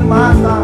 lagi bermata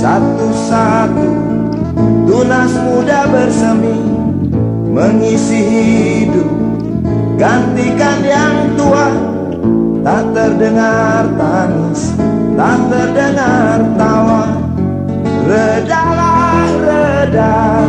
Satu-satu tunas muda bersemi Mengisi hidup. Gantikan yang tua Tak terdengar tangis Tak terdengar tawa. Redalah redah.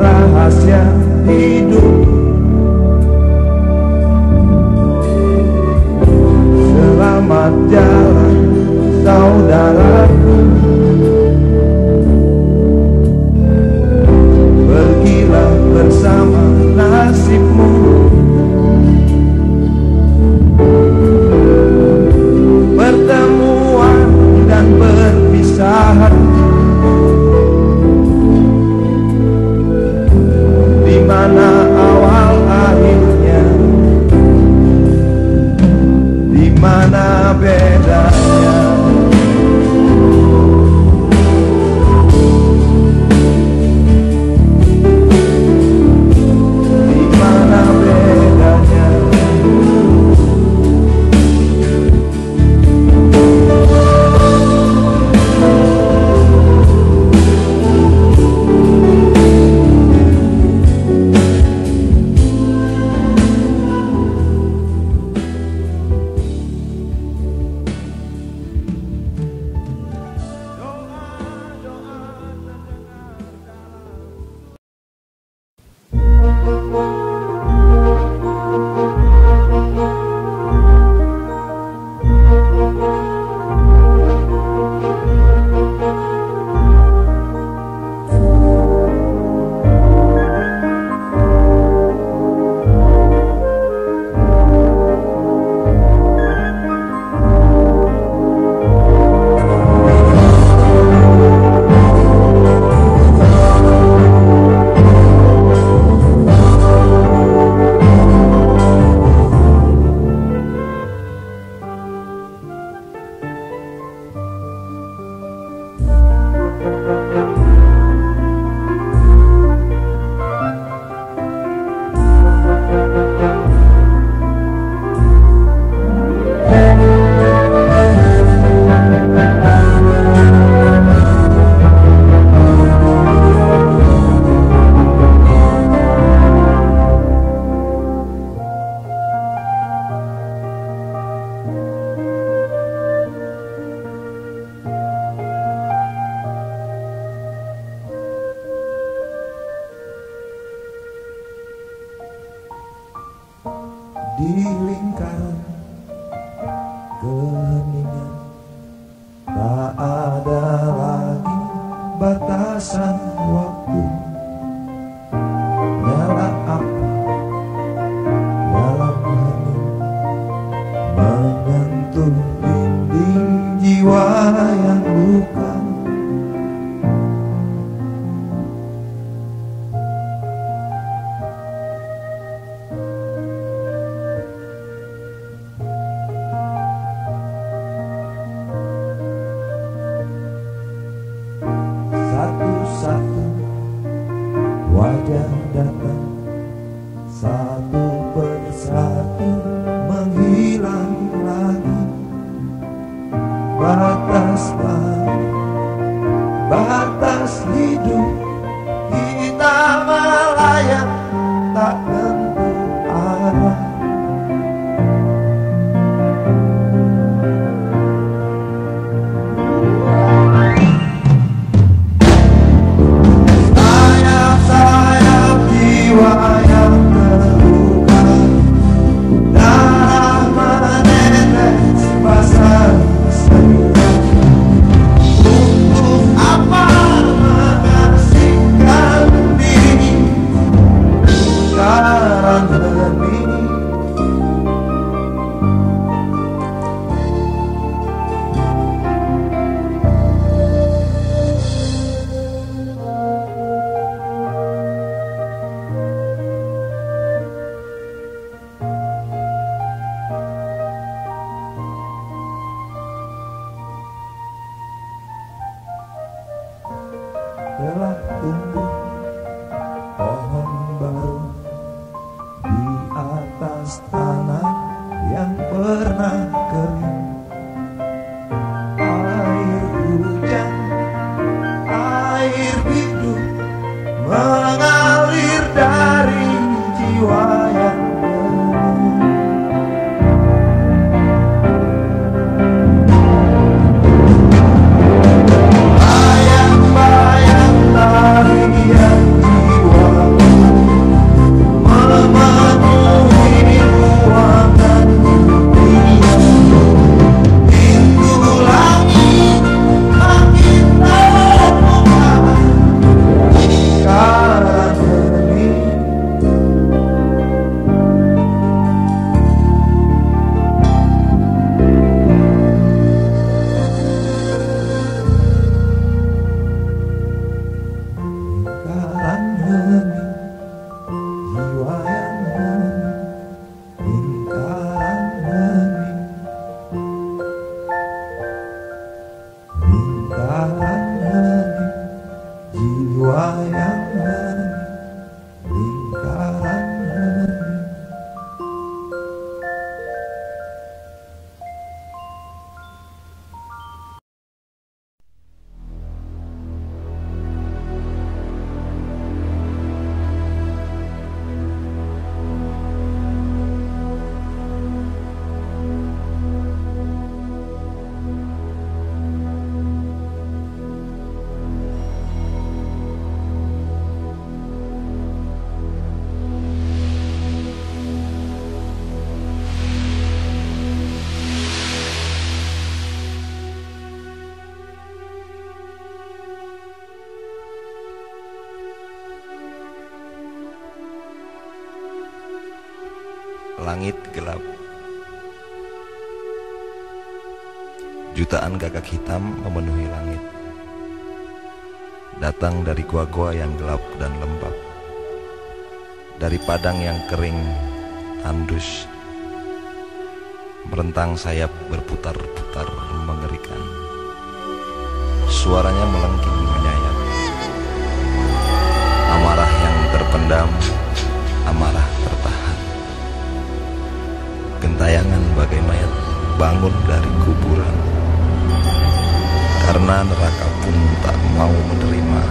rahasia hidup. di lingkaran keheningan. Tak ada lagi batasan waktu. Langit gelap. Jutaan gagak hitam memenuhi langit. Datang dari gua-gua yang gelap dan lembab. Dari padang yang kering, tandus Merentang sayap berputar-putar mengerikan. Suaranya melengking menyayat. Amarah yang terpendam Amarah Gentayangan bagai mayat bangun dari kuburan. Karena neraka pun tak mau menerima.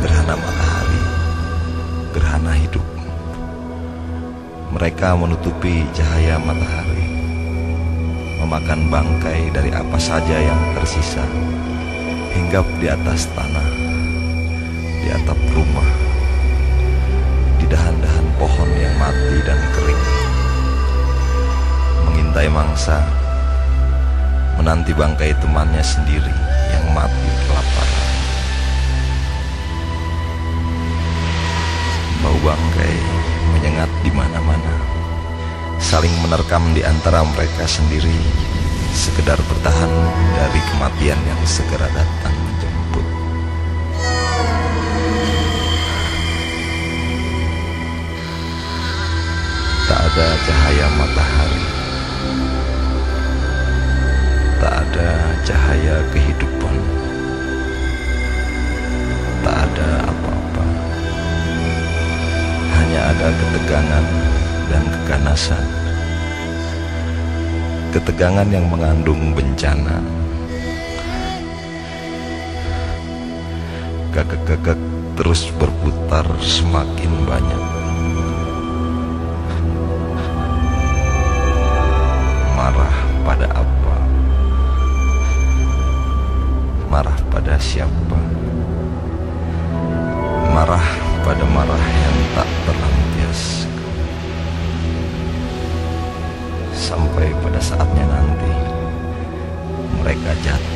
Gerhana matahari Gerhana hidup. Mereka menutupi cahaya matahari Memakan bangkai dari apa saja yang tersisa Hinggap di atas tanah Di atap rumah pohon yang mati dan kering. Mengintai mangsa menanti bangkai temannya sendiri yang mati kelaparan bau bangkai menyengat di mana-mana saling menerkam di antara mereka sendiri sekedar bertahan dari kematian yang segera datang Tak ada cahaya matahari. Tak ada cahaya kehidupan. Tak ada apa-apa. Hanya ada ketegangan dan keganasan. Ketegangan yang mengandung bencana. Gagak-gagak terus berputar semakin banyak marah pada apa? Marah pada siapa? Marah pada marah yang tak terlampias. Sampai pada saatnya nanti mereka jatuh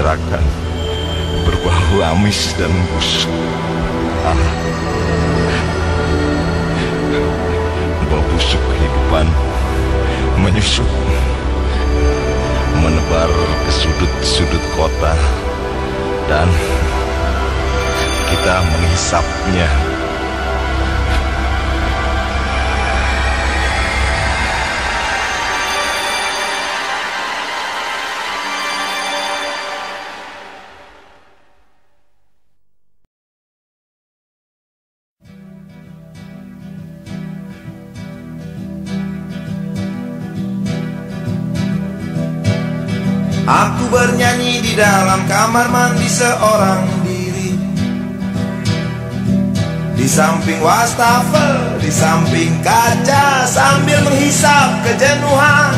berserakan berbau amis dan busuk. Ah, bau busuk kehidupan. Menyusup. Menebar ke sudut-sudut kota. Dan kita menghisapnya. Seorang diri. Di samping wastafel, di samping kaca Sambil menghisap kejenuhan.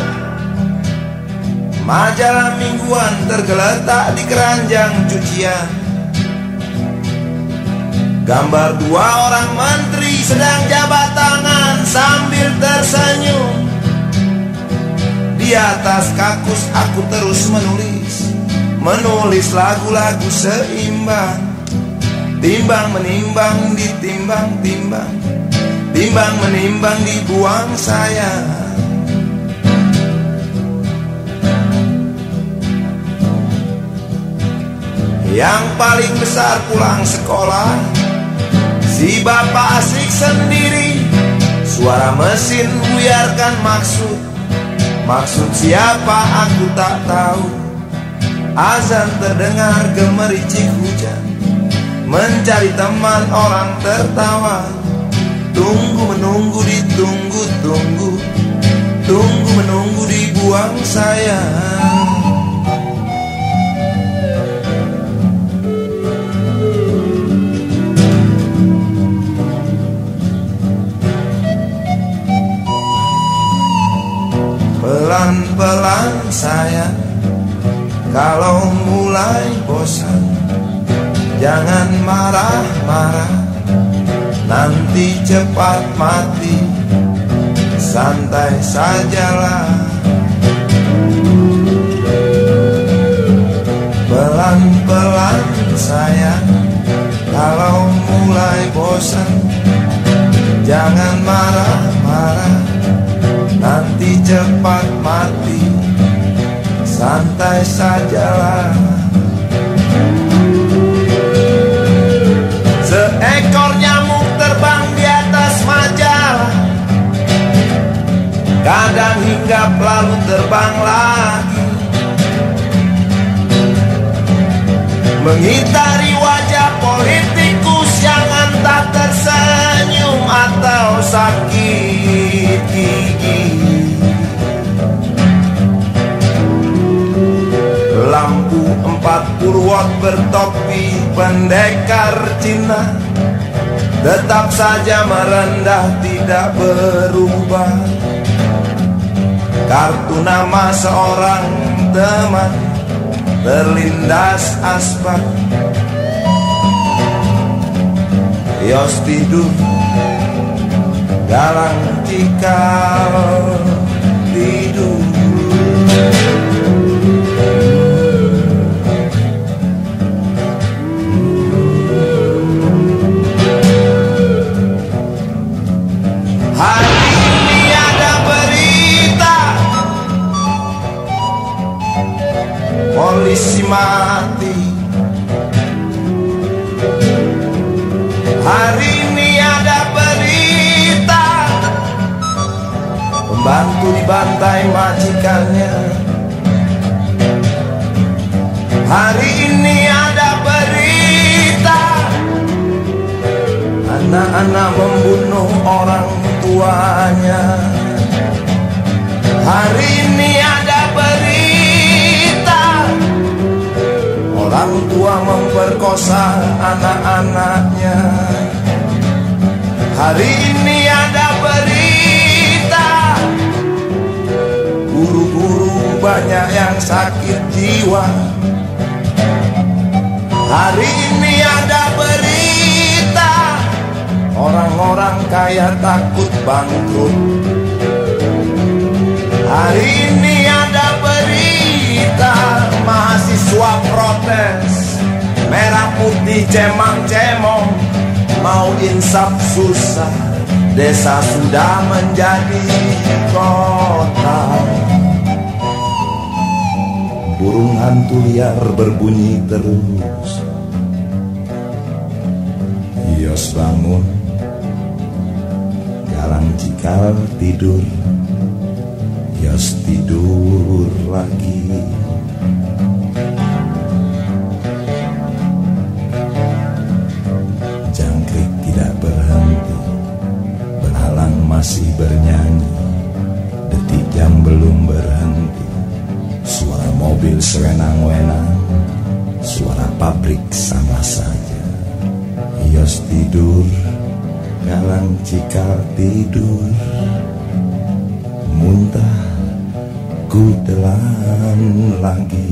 Majalah mingguan tergeletak di keranjang cucian. Gambar dua orang menteri sedang jabat tangan sambil tersenyum. Di atas kakus aku terus menulis Menulis lagu-lagu seimbang. Timbang menimbang ditimbang-timbang Timbang. Menimbang dibuang saya Yang paling besar pulang sekolah. Si bapak asik sendiri. Suara mesin buyarkan maksud. Maksud siapa aku tak tahu Azan terdengar gemericik hujan. Mencari teman orang tertawa. Tunggu menunggu ditunggu tunggu Tunggu. Menunggu dibuang sayang Pelan-pelan sayang Kalau mulai bosan Jangan marah-marah. Nanti cepat mati Santai sajalah. Pelan-pelan sayang Kalau mulai bosan Jangan marah-marah. Nanti cepat mati Santai sajalah. Seekor nyamuk terbang di atas majalah Kadang hinggap lalu terbang lagi. Mengitari wajah politikus yang entah tersenyum atau sakit 40 watt bertopi pendekar Cina. Tetap saja merendah tidak berubah. Kartu nama seorang teman terlindas asbak Yos tidur Galang cikal tidur Hari ini ada berita. Polisi mati Hari ini ada berita Pembantu dibantai majikannya. Hari ini ada berita. Anak-anak membunuh orang tuanya. Hari ini ada berita Orang tua memperkosa anak-anaknya. Hari ini ada berita Guru-guru banyak yang sakit jiwa. Hari ini ada berita Orang-orang kaya takut bangkrut. Hari ini ada berita Mahasiswa protes. Merah putih cemang cemong Mau insaf susah. Desa sudah menjadi kota. Burung hantu liar berbunyi terus. Yos bangun Galang cikal tidur. Yos tidur lagi. Jangkrik tidak berhenti. Berhalang masih bernyanyi. Detik jam belum berhenti. Suara mobil sewenang-wenang. Suara pabrik sama saja. Yos tidur Galang cikal tidur Muntah ku telan lagi